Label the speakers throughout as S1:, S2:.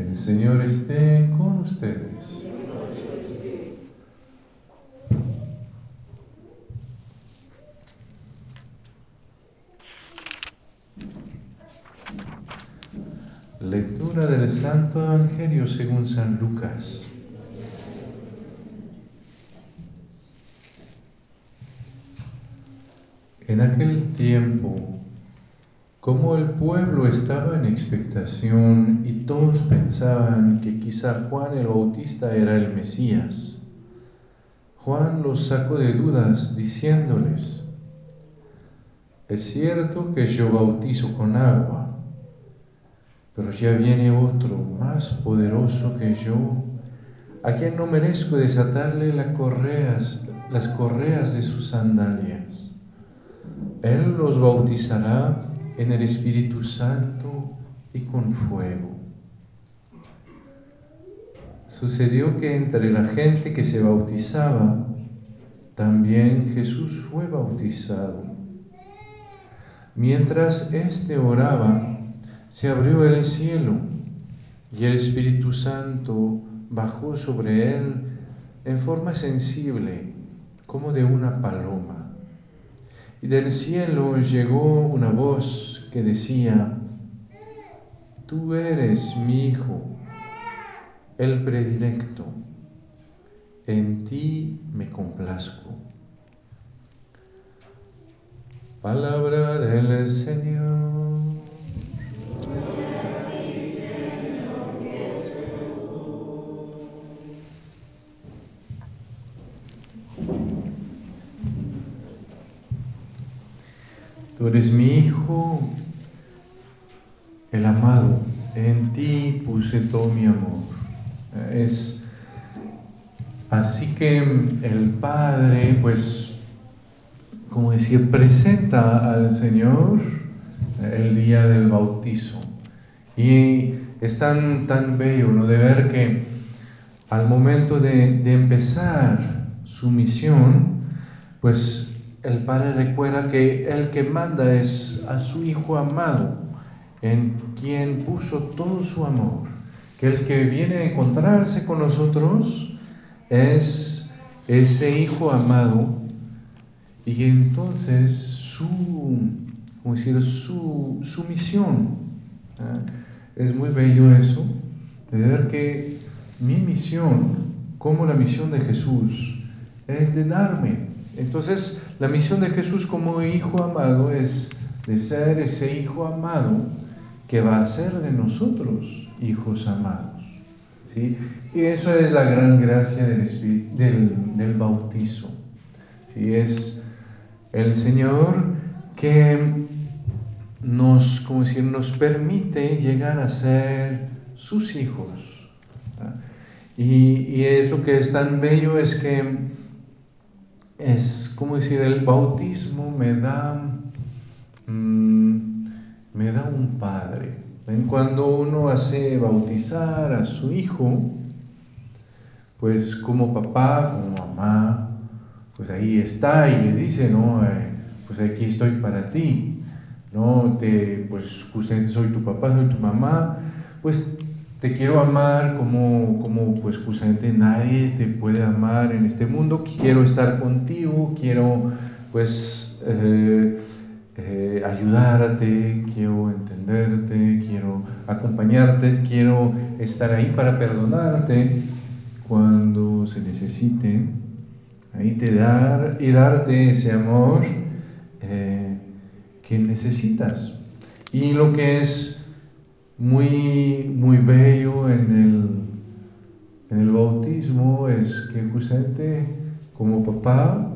S1: El Señor esté con ustedes. Lectura del Santo Evangelio según San Lucas. En aquel tiempo, como el pueblo estaba en expectación y todos pensaban que quizá Juan el Bautista era el Mesías, Juan los sacó de dudas diciéndoles, es cierto que yo bautizo con agua, pero ya viene otro más poderoso que yo, a quien no merezco desatarle las correas, de sus sandalias. Él los bautizará en el Espíritu Santo y con fuego. Sucedió que entre la gente que se bautizaba, también Jesús fue bautizado. Mientras éste oraba, se abrió el cielo y el Espíritu Santo bajó sobre él en forma sensible, como de una paloma. Y del cielo llegó una voz que decía, tú eres mi hijo, el predilecto, en ti me complazco. Palabra del Señor. Eres mi hijo, el amado, en ti puse todo mi amor. Es así que el Padre, pues, como decía, presenta al Señor el día del bautizo. Y es tan, tan bello ¿no? de ver que al momento de empezar su misión, pues el Padre recuerda que el que manda es a su Hijo amado en quien puso todo su amor, que el que viene a encontrarse con nosotros es ese Hijo amado y entonces su, como decir, su, su misión. ¿eh? Es muy bello eso, de ver que mi misión, como la misión de Jesús, es de darme. Entonces, la misión de Jesús como Hijo amado es de ser ese Hijo amado que va a ser de nosotros hijos amados. ¿sí? Y eso es la gran gracia del, del, bautizo. ¿sí? Es el Señor que nos, como decir, nos permite llegar a ser sus hijos. Y, y, es lo que es tan bello es que es como decir, el bautismo me da mmm, me da un padre. Cuando uno hace bautizar a su hijo, pues como papá, como mamá, pues ahí está y le dice, no, eh, pues aquí estoy para ti, no, te, pues justamente soy tu papá, soy tu mamá, pues te quiero amar como, como pues justamente nadie te puede amar en este mundo, quiero estar contigo, quiero pues eh, eh, ayudarte, quiero entenderte, quiero acompañarte, quiero estar ahí para perdonarte cuando se necesite, ahí te dar y darte ese amor eh, que necesitas. Y lo que es muy, muy bello en el, en el bautismo es que justamente como papá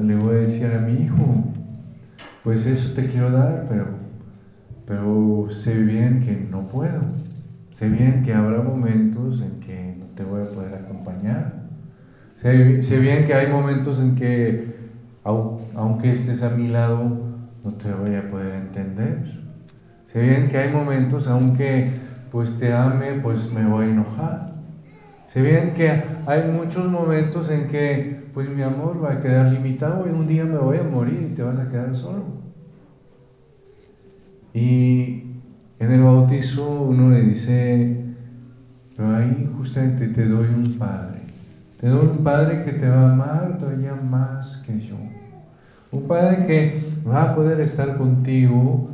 S1: le voy a decir a mi hijo, pues eso te quiero dar, pero, pero sé bien que no puedo. Sé bien que habrá momentos en que no te voy a poder acompañar. Sé, sé bien que hay momentos en que, aunque estés a mi lado, no te voy a poder entender. Sé bien que hay momentos, aunque pues te ame, pues me voy a enojar. Sé bien que hay muchos momentos en que pues mi amor va a quedar limitado y un día me voy a morir y te vas a quedar solo. Y en el bautizo uno le dice, pero ahí justamente te doy un Padre. Te doy un Padre que te va a amar todavía más que yo. Un Padre que va a poder estar contigo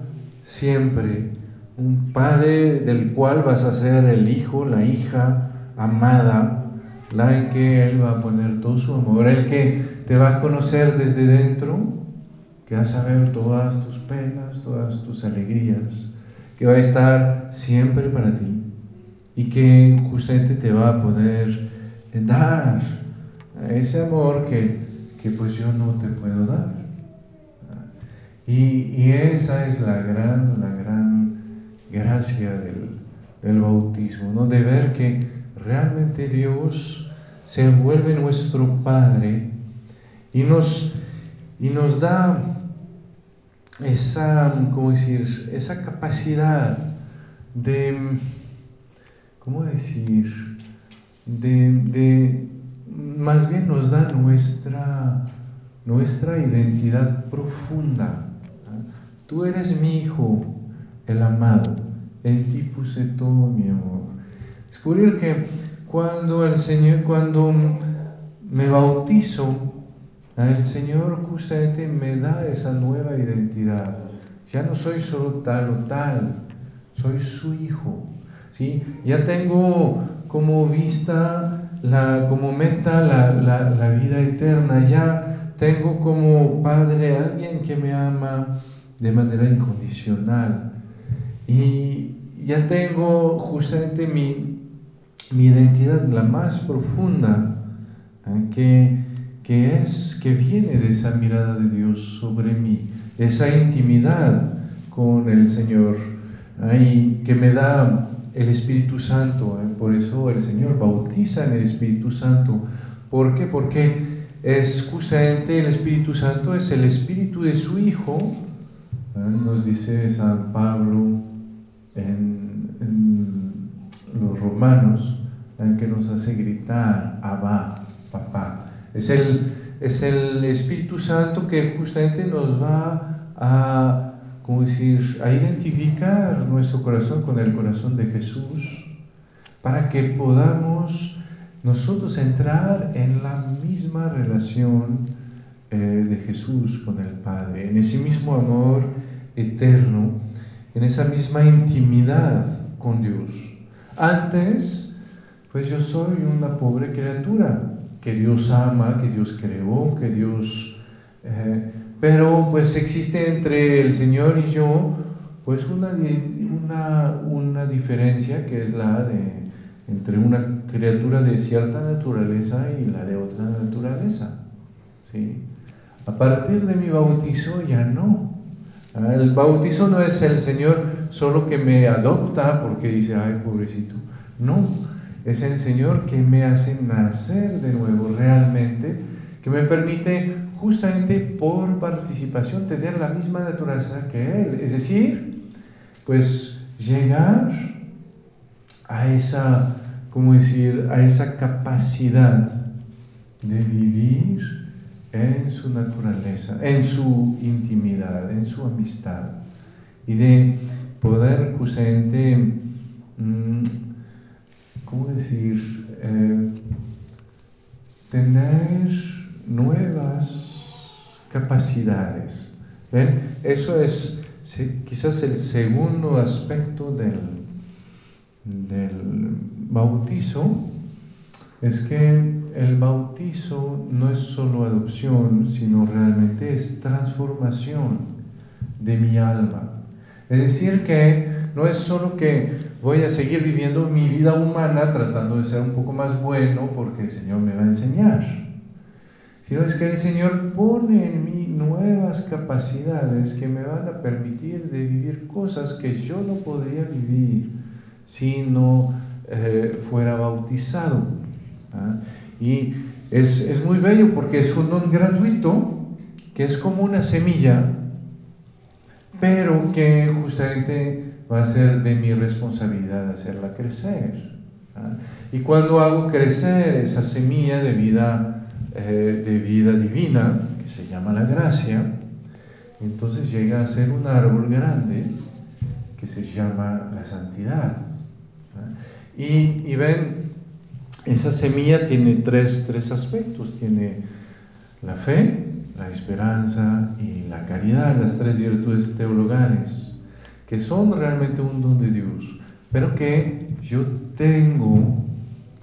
S1: siempre. Un Padre del cual vas a ser el hijo, la hija amada, la en que Él va a poner todo su amor, el que te va a conocer desde dentro, que va a saber todas tus penas, todas tus alegrías, que va a estar siempre para ti y que justamente te va a poder dar ese amor que, que pues yo no te puedo dar. Y, y, esa es la gran, la gran gracia del, bautismo, ¿no? de ver que realmente Dios se vuelve nuestro Padre y nos, y nos da esa, ¿cómo decir? esa capacidad de, ¿cómo decir? De, de, más bien nos da nuestra, nuestra identidad profunda. Tú eres mi hijo, el amado, en ti puse todo mi amor. Descubrir que cuando el Señor, cuando me bautizo, el Señor justamente me da esa nueva identidad. Ya no soy solo tal o tal, soy su hijo. ¿sí? Ya tengo como vista, la, como meta la, la, la vida eterna. Ya tengo como padre alguien que me ama de manera incondicional. Y ya tengo justamente mi, mi identidad, la más profunda, ¿eh? que, que, es, que viene de esa mirada de Dios sobre mí, esa intimidad con el Señor, ahí que me da el Espíritu Santo. ¿eh? Por eso el Señor bautiza en el Espíritu Santo. ¿Por qué? Porque es justamente el Espíritu Santo, es el Espíritu de su Hijo, ¿eh? nos dice San Pablo en, los romanos, que nos hace gritar, Abba, papá. Es el, es el Espíritu Santo que justamente nos va a, ¿cómo decir?, a identificar nuestro corazón con el corazón de Jesús para que podamos nosotros entrar en la misma relación eh, de Jesús con el Padre, en ese mismo amor eterno, en esa misma intimidad con Dios. Antes, pues yo soy una pobre criatura que Dios ama, que Dios creó, que Dios... Eh, pero pues existe entre el Señor y yo pues una, una, una diferencia que es la de entre una criatura de cierta naturaleza y la de otra naturaleza. ¿sí? A partir de mi bautizo ya no. Ah, el bautizo no es el Señor solo que me adopta porque dice, ay, pobrecito. No, es el Señor que me hace nacer de nuevo realmente, que me permite justamente por participación tener la misma naturaleza que Él. Es decir, pues llegar a esa, ¿cómo decir?, a esa capacidad de vivir en su naturaleza, en su intimidad, en su amistad y de poder justamente mmm, ¿cómo decir? Eh, tener nuevas capacidades. Eso es quizás el segundo aspecto del, del bautizo, es que el bautizo no es solo adopción, sino realmente es transformación de mi alma. Es decir, que no es solo que voy a seguir viviendo mi vida humana tratando de ser un poco más bueno porque el Señor me va a enseñar, sino es que el Señor pone en mí nuevas capacidades que me van a permitir de vivir cosas que yo no podría vivir si no eh, fuera bautizado. ¿ah? Y es, es muy bello porque es un don gratuito que es como una semilla, pero que justamente va a ser de mi responsabilidad hacerla crecer. Y cuando hago crecer esa semilla de vida, eh, de vida divina, que se llama la gracia, entonces llega a ser un árbol grande que se llama la santidad. ¿ah? Y, ven, esa semilla tiene tres, tres aspectos. Tiene la fe, la esperanza y la caridad, las tres virtudes teologales, que son realmente un don de Dios, pero que yo tengo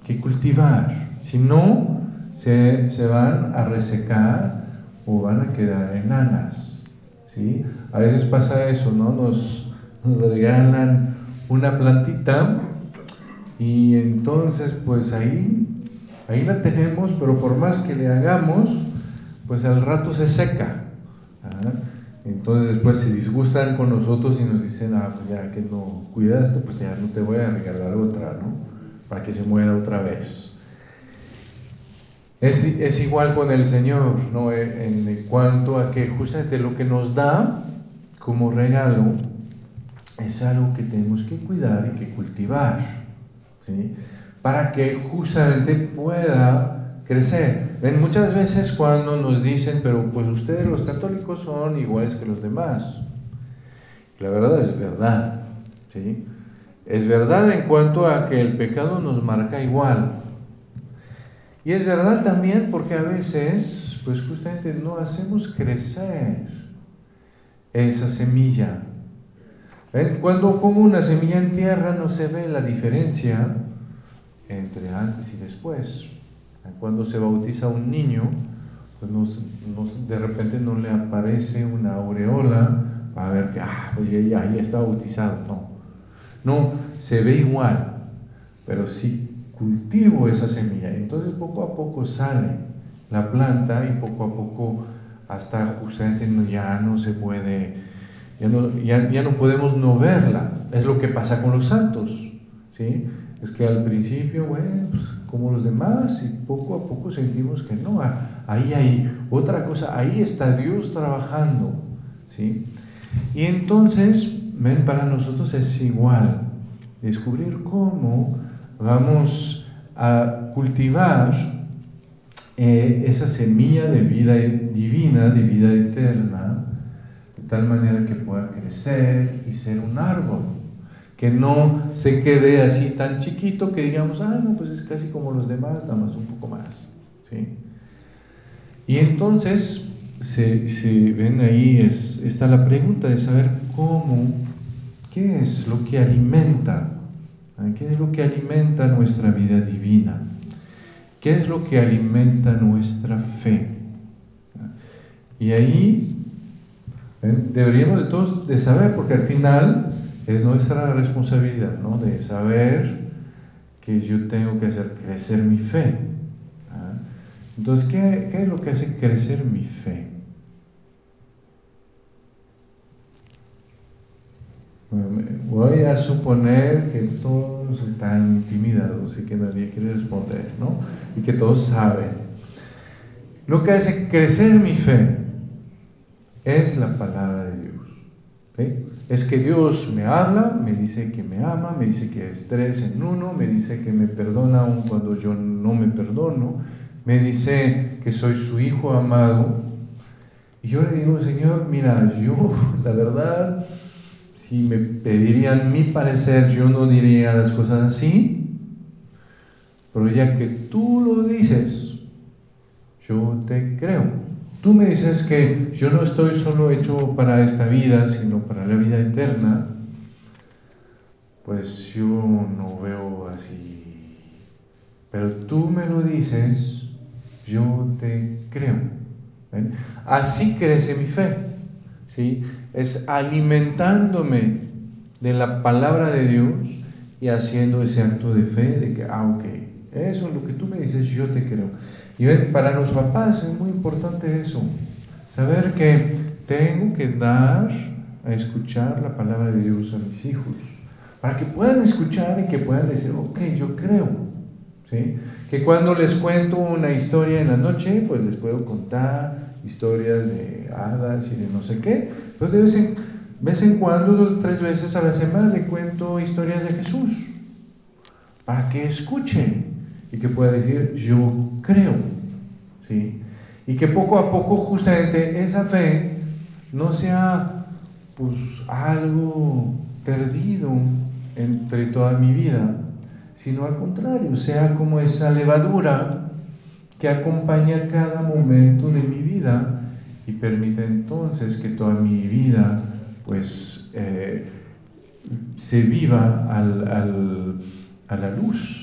S1: que cultivar. Si no, se, se van a resecar o van a quedar enanas. ¿sí? A veces pasa eso, ¿no? Nos, nos regalan una plantita y entonces pues ahí, ahí la tenemos, pero por más que le hagamos, pues al rato se seca. Entonces después se disgustan con nosotros y nos dicen, ah, pues ya que no cuidaste, pues ya no te voy a regalar otra, ¿no? Para que se muera otra vez. Es, es igual con el Señor, ¿no? En, en cuanto a que justamente lo que nos da como regalo es algo que tenemos que cuidar y que cultivar, ¿sí? Para que justamente pueda crecer. Muchas veces cuando nos dicen, pero pues ustedes los católicos son iguales que los demás. La verdad es verdad, ¿sí? Es verdad en cuanto a que el pecado nos marca igual. Y es verdad también porque a veces, pues justamente no hacemos crecer esa semilla. Cuando pongo una semilla en tierra no se ve la diferencia entre antes y después. Cuando se bautiza un niño, pues de repente no le aparece una aureola para ver que, ah, pues ya, ya está bautizado. No, no, se ve igual, pero si cultivo esa semilla, entonces poco a poco sale la planta y poco a poco hasta justamente ya no se puede, ya no, ya, no podemos no verla. Es lo que pasa con los santos, ¿sí? Es que al principio, bueno, pues, como los demás, y poco a poco sentimos que no, ahí hay otra cosa, ahí está Dios trabajando, ¿sí? Y entonces, ven, para nosotros es igual, descubrir cómo vamos a cultivar eh, esa semilla de vida divina, de vida eterna, tal manera que pueda crecer y ser un árbol, que no se quede así tan chiquito que digamos, ah, no, pues es casi como los demás, nada más un poco más. ¿sí? Y entonces, se, ven ahí, es, está la pregunta de saber cómo, qué es lo que alimenta, qué es lo que alimenta nuestra vida divina. ¿Qué es lo que alimenta nuestra fe? Y ahí deberíamos de todos de saber, porque al final es nuestra responsabilidad, ¿no? De saber que yo tengo que hacer crecer mi fe. Entonces, ¿qué, ¿qué es lo que hace crecer mi fe? voy a suponer que todos están intimidados y que nadie quiere responder, ¿no? Y que todos saben. Lo que hace crecer mi fe es la palabra de Dios. Es que Dios me habla, me dice que me ama, me dice que es tres en uno, me dice que me perdona aun cuando yo no me perdono, me dice que soy su hijo amado. Y yo le digo, Señor, mira, yo la verdad si me pedirían mi parecer, yo no diría las cosas así, pero ya que tú lo dices, yo te creo. Tú me dices que yo no estoy solo hecho para esta vida, sino para la vida eterna, pues yo no veo así. Pero tú me lo dices, yo te creo. Así crece mi fe. ¿sí? es alimentándome de la palabra de Dios y haciendo ese acto de fe de que, ah, ok, eso es lo que tú me dices, yo te creo. Y para los papás es muy importante eso, saber que tengo que dar a escuchar la palabra de Dios a mis hijos, para que puedan escuchar y que puedan decir, ok, yo creo. ¿Sí? Que cuando les cuento una historia en la noche, pues les puedo contar historias de hadas y de no sé qué. Pues de vez en, vez en cuando, dos tres veces a la semana, le cuento historias de Jesús para que escuchen y que pueda decir, yo creo. ¿sí? Y que poco a poco justamente esa fe no sea pues algo perdido entre toda mi vida, sino al contrario, sea como esa levadura que acompaña cada momento de mi vida y permite entonces que toda mi vida pues eh, se viva al, a la luz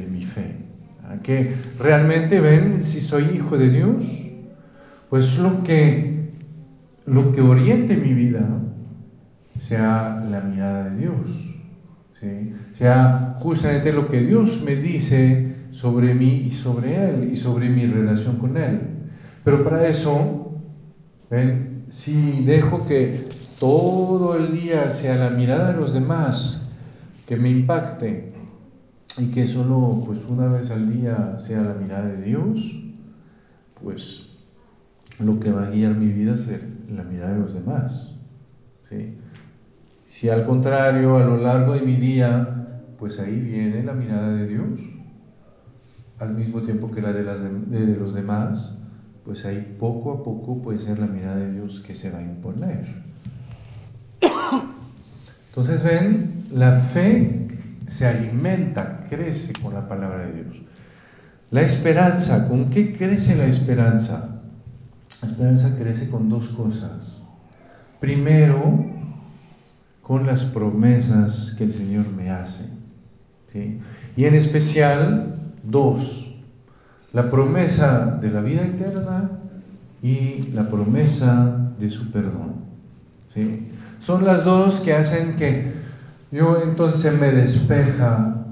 S1: de mi fe. Que realmente ven si soy hijo de Dios, pues lo que, lo que oriente mi vida sea la mirada de Dios, sea justamente lo que Dios me dice sobre mí y sobre Él y sobre mi relación con Él. Pero para eso, ¿ven? si dejo que todo el día sea la mirada de los demás que me impacte y que solo pues una vez al día sea la mirada de Dios, pues lo que va a guiar mi vida es la mirada de los demás. ¿sí? Si al contrario, a lo largo de mi día, pues ahí viene la mirada de Dios, al mismo tiempo que la de, las de, los demás, pues ahí poco a poco puede ser la mirada de Dios que se va a imponer. Entonces ven, la fe se alimenta, crece con la palabra de Dios. La esperanza, ¿con qué crece la esperanza? La esperanza crece con dos cosas. Primero, con las promesas que el Señor me hace. Y en especial, dos. La promesa de la vida eterna y la promesa de su perdón. Son las dos que hacen que yo entonces me despeja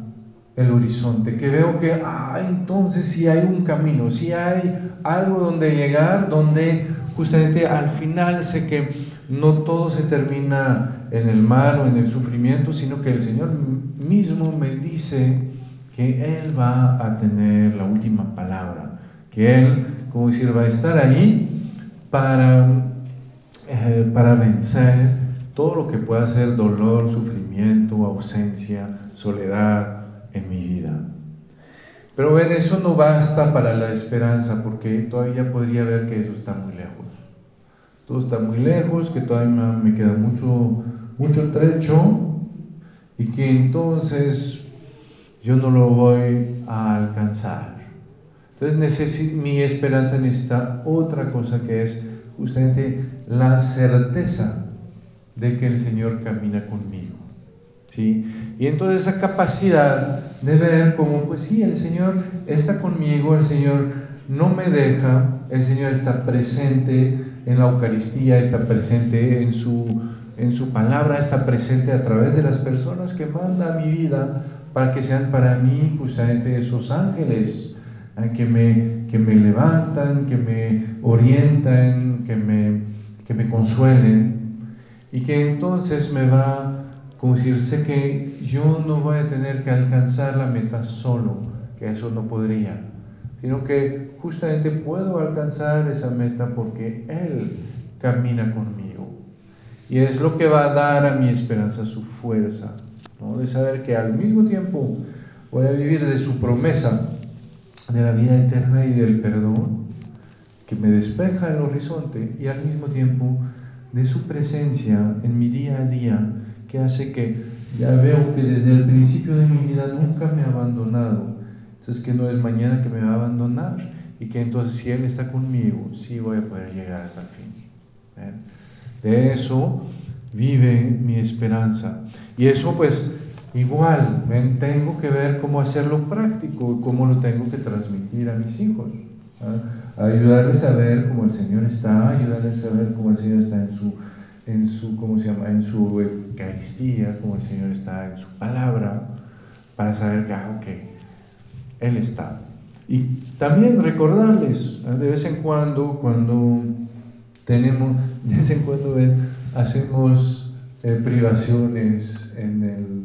S1: el horizonte, que veo que, ah, entonces sí hay un camino, sí hay algo donde llegar, donde justamente al final sé que no todo se termina en el mal o en el sufrimiento, sino que el Señor mismo me dice que Él va a tener la última palabra, que Él, como decir, va a estar ahí para, eh, para vencer todo lo que pueda ser dolor, sufrimiento, ausencia, soledad en mi vida. Pero ven, eso no basta para la esperanza, porque todavía podría ver que eso está muy lejos. Todo está muy lejos, que todavía me queda mucho, mucho trecho y que entonces yo no lo voy a alcanzar. Entonces mi esperanza necesita otra cosa que es justamente la certeza de que el Señor camina conmigo. ¿Sí? Y entonces esa capacidad de ver como, pues sí, el Señor está conmigo, el Señor no me deja, el Señor está presente en la Eucaristía, está presente en su, en su palabra, está presente a través de las personas que manda a mi vida para que sean para mí justamente esos ángeles ¿eh? que, me, que me levantan, que me orientan, que me, que me consuelen y que entonces me va, como decir, sé que yo no voy a tener que alcanzar la meta solo, que eso no podría, sino que justamente puedo alcanzar esa meta porque Él camina conmigo. Y es lo que va a dar a mi esperanza su fuerza, ¿no? de saber que al mismo tiempo voy a vivir de su promesa de la vida eterna y del perdón que me despeja el horizonte y al mismo tiempo de su presencia en mi día a día que hace que ya veo que desde el principio de mi vida nunca me ha abandonado. Entonces que no es mañana que me va a abandonar y que entonces si Él está conmigo, sí voy a poder llegar hasta el fin. De eso vive mi esperanza. Y eso pues igual, tengo que ver cómo hacerlo práctico, cómo lo tengo que transmitir a mis hijos ayudarles a ver cómo el Señor está, ayudarles a ver cómo el Señor está en su, en su, ¿cómo se llama? En su Eucaristía, cómo el Señor está en su palabra, para saber que, ah, Él está. Y también recordarles, de vez en cuando, cuando tenemos, de vez en cuando hacemos eh, privaciones en, el,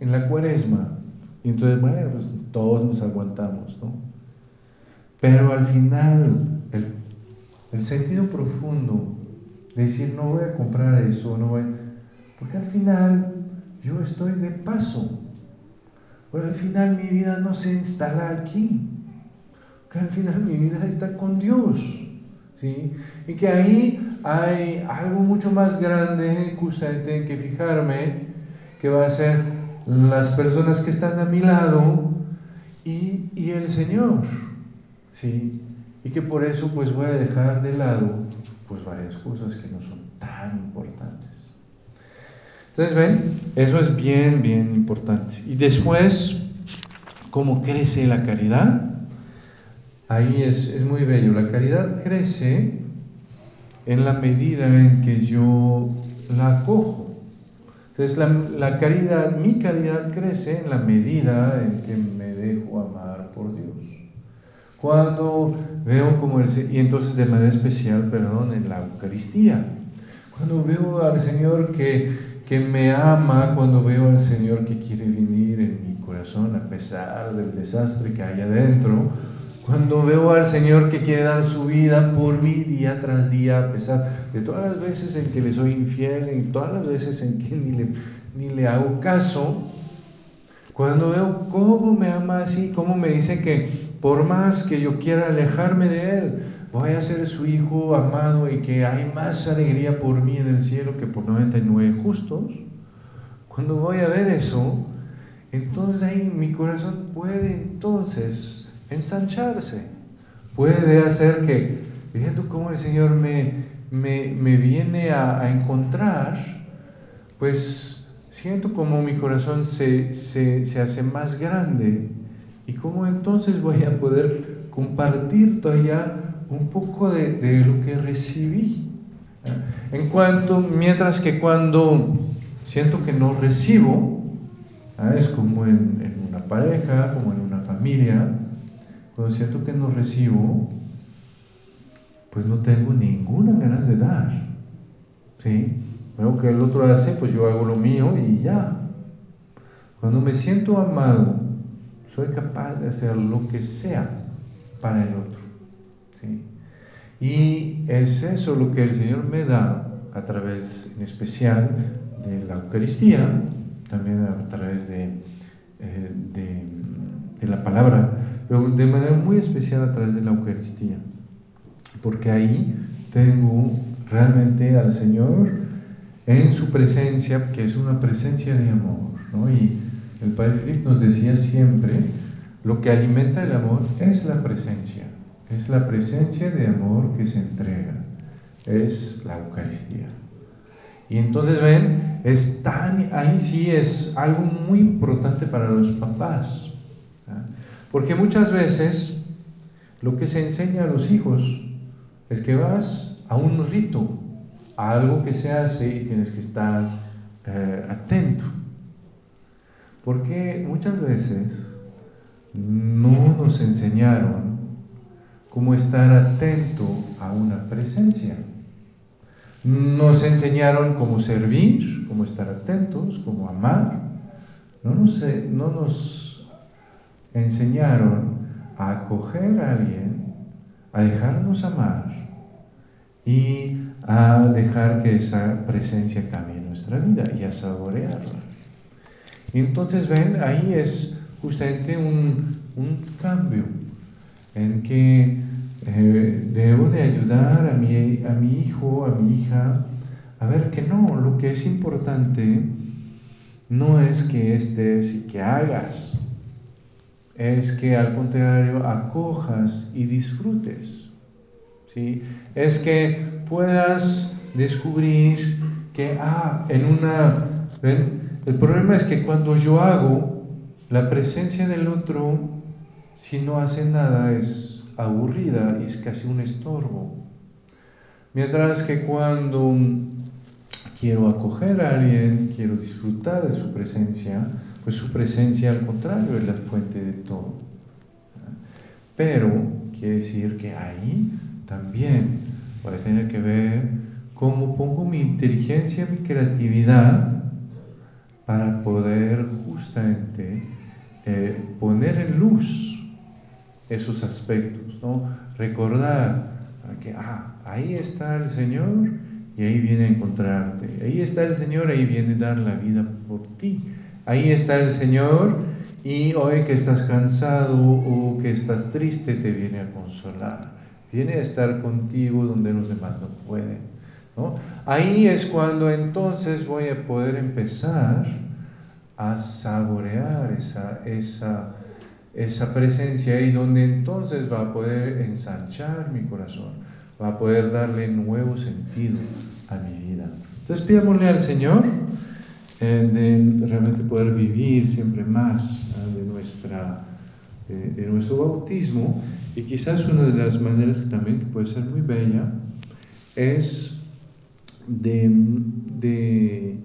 S1: en la cuaresma, y entonces, bueno, pues todos nos aguantamos, ¿no? Pero al final, el, sentido profundo decir, no voy a comprar eso, no voy, porque al final yo estoy de paso. Porque al final mi vida no se instala aquí. Porque al final mi vida está con Dios. ¿sí? Y que ahí hay algo mucho más grande justamente en que fijarme, que va a ser las personas que están a mi lado y, y el Señor. ¿sí? Y que por eso pues voy a dejar de lado pues varias cosas que no son tan importantes. Entonces, ven, eso es bien, bien importante. Y después, ¿cómo crece la caridad? Ahí es, es muy bello. La caridad crece en la medida en que yo la acojo. Entonces, la, la caridad, mi caridad crece en la medida en que me dejo amar por Dios. Cuando veo como el y entonces de manera especial, perdón, en la Eucaristía. Cuando veo al Señor que, que me ama, cuando veo al Señor que quiere venir en mi corazón a pesar del desastre que hay adentro, cuando veo al Señor que quiere dar su vida por mí día tras día, a pesar de todas las veces en que le soy infiel, y todas las veces en que ni le, ni le hago caso, cuando veo cómo me ama así, cómo me dice que por más que yo quiera alejarme de Él, voy a ser su hijo amado y que hay más alegría por mí en el cielo que por 99 justos. Cuando voy a ver eso, entonces ahí mi corazón puede entonces ensancharse, puede hacer que, viendo cómo el Señor me, me, viene a, encontrar, pues siento como mi corazón se, se, se hace más grande ¿Y cómo entonces voy a poder compartir todavía un poco de, lo que recibí? En cuanto, mientras que cuando siento que no recibo, es como en, en, una pareja, como en una familia, cuando siento que no recibo, pues no tengo ninguna ganas de dar. ¿Sí? Veo que el otro hace, pues yo hago lo mío y ya. Cuando me siento amado, soy capaz de hacer lo que sea para el otro. Y es eso lo que el Señor me da a través, en especial, de la Eucaristía, también a través de, eh, de, la palabra, pero de manera muy especial a través de la Eucaristía, porque ahí tengo realmente al Señor en su presencia, que es una presencia de amor, ¿no? Y el Padre Filipe nos decía siempre, lo que alimenta el amor es la presencia, es la presencia de amor que se entrega, es la Eucaristía. Y entonces ven, es tan, ahí sí es algo muy importante para los papás, ¿ah? porque muchas veces lo que se enseña a los hijos es que vas a un rito, a algo que se hace y tienes que estar eh, atento. Porque muchas veces no nos enseñaron cómo estar atento a una presencia. Nos enseñaron cómo servir, cómo estar atentos, cómo amar. No nos, no nos enseñaron a acoger a alguien, a dejarnos amar y a dejar que esa presencia cambie nuestra vida y a saborearla. Y entonces ven, ahí es justamente un, cambio en que eh, debo de ayudar a mi, a mi hijo, a mi hija, a ver que no, lo que es importante no es que estés y que hagas, es que al contrario acojas y disfrutes. ¿sí? Es que puedas descubrir que, ah, en una. El problema es que cuando yo hago, la presencia del otro, si no hace nada, es aburrida y es casi un estorbo. Mientras que cuando quiero acoger a alguien, quiero disfrutar de su presencia, pues su presencia al contrario es la fuente de todo. Pero quiere decir que ahí también voy tener que ver cómo pongo mi inteligencia, mi creatividad para poder justamente eh, poner en luz esos aspectos, ¿no? Recordar que, ah, ahí está el Señor y ahí viene a encontrarte. Ahí está el Señor, ahí viene a dar la vida por ti. Ahí está el Señor y hoy que estás cansado o que estás triste te viene a consolar. Viene a estar contigo donde los demás no pueden. Ahí es cuando entonces voy a poder empezar a saborear esa, esa, esa presencia y donde entonces va a poder ensanchar mi corazón, va a poder darle nuevo sentido a mi vida. Entonces pidámosle al Señor eh, de realmente poder vivir siempre más de, nuestra, de nuestro bautismo. Y quizás una de las maneras que también que puede ser muy bella es de,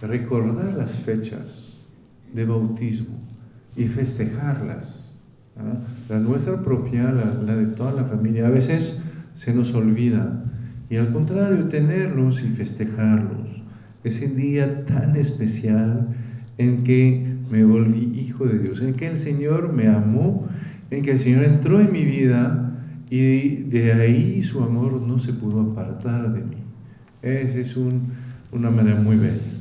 S1: recordar las fechas de bautismo y festejarlas. La nuestra propia, la, de toda la familia, a veces se nos olvida. Y al contrario, tenerlos y festejarlos. Ese día tan especial en que me volví hijo de Dios, en que el Señor me amó, en que el Señor entró en mi vida y de ahí su amor no se pudo apartar de mí. Esa es una manera muy bella.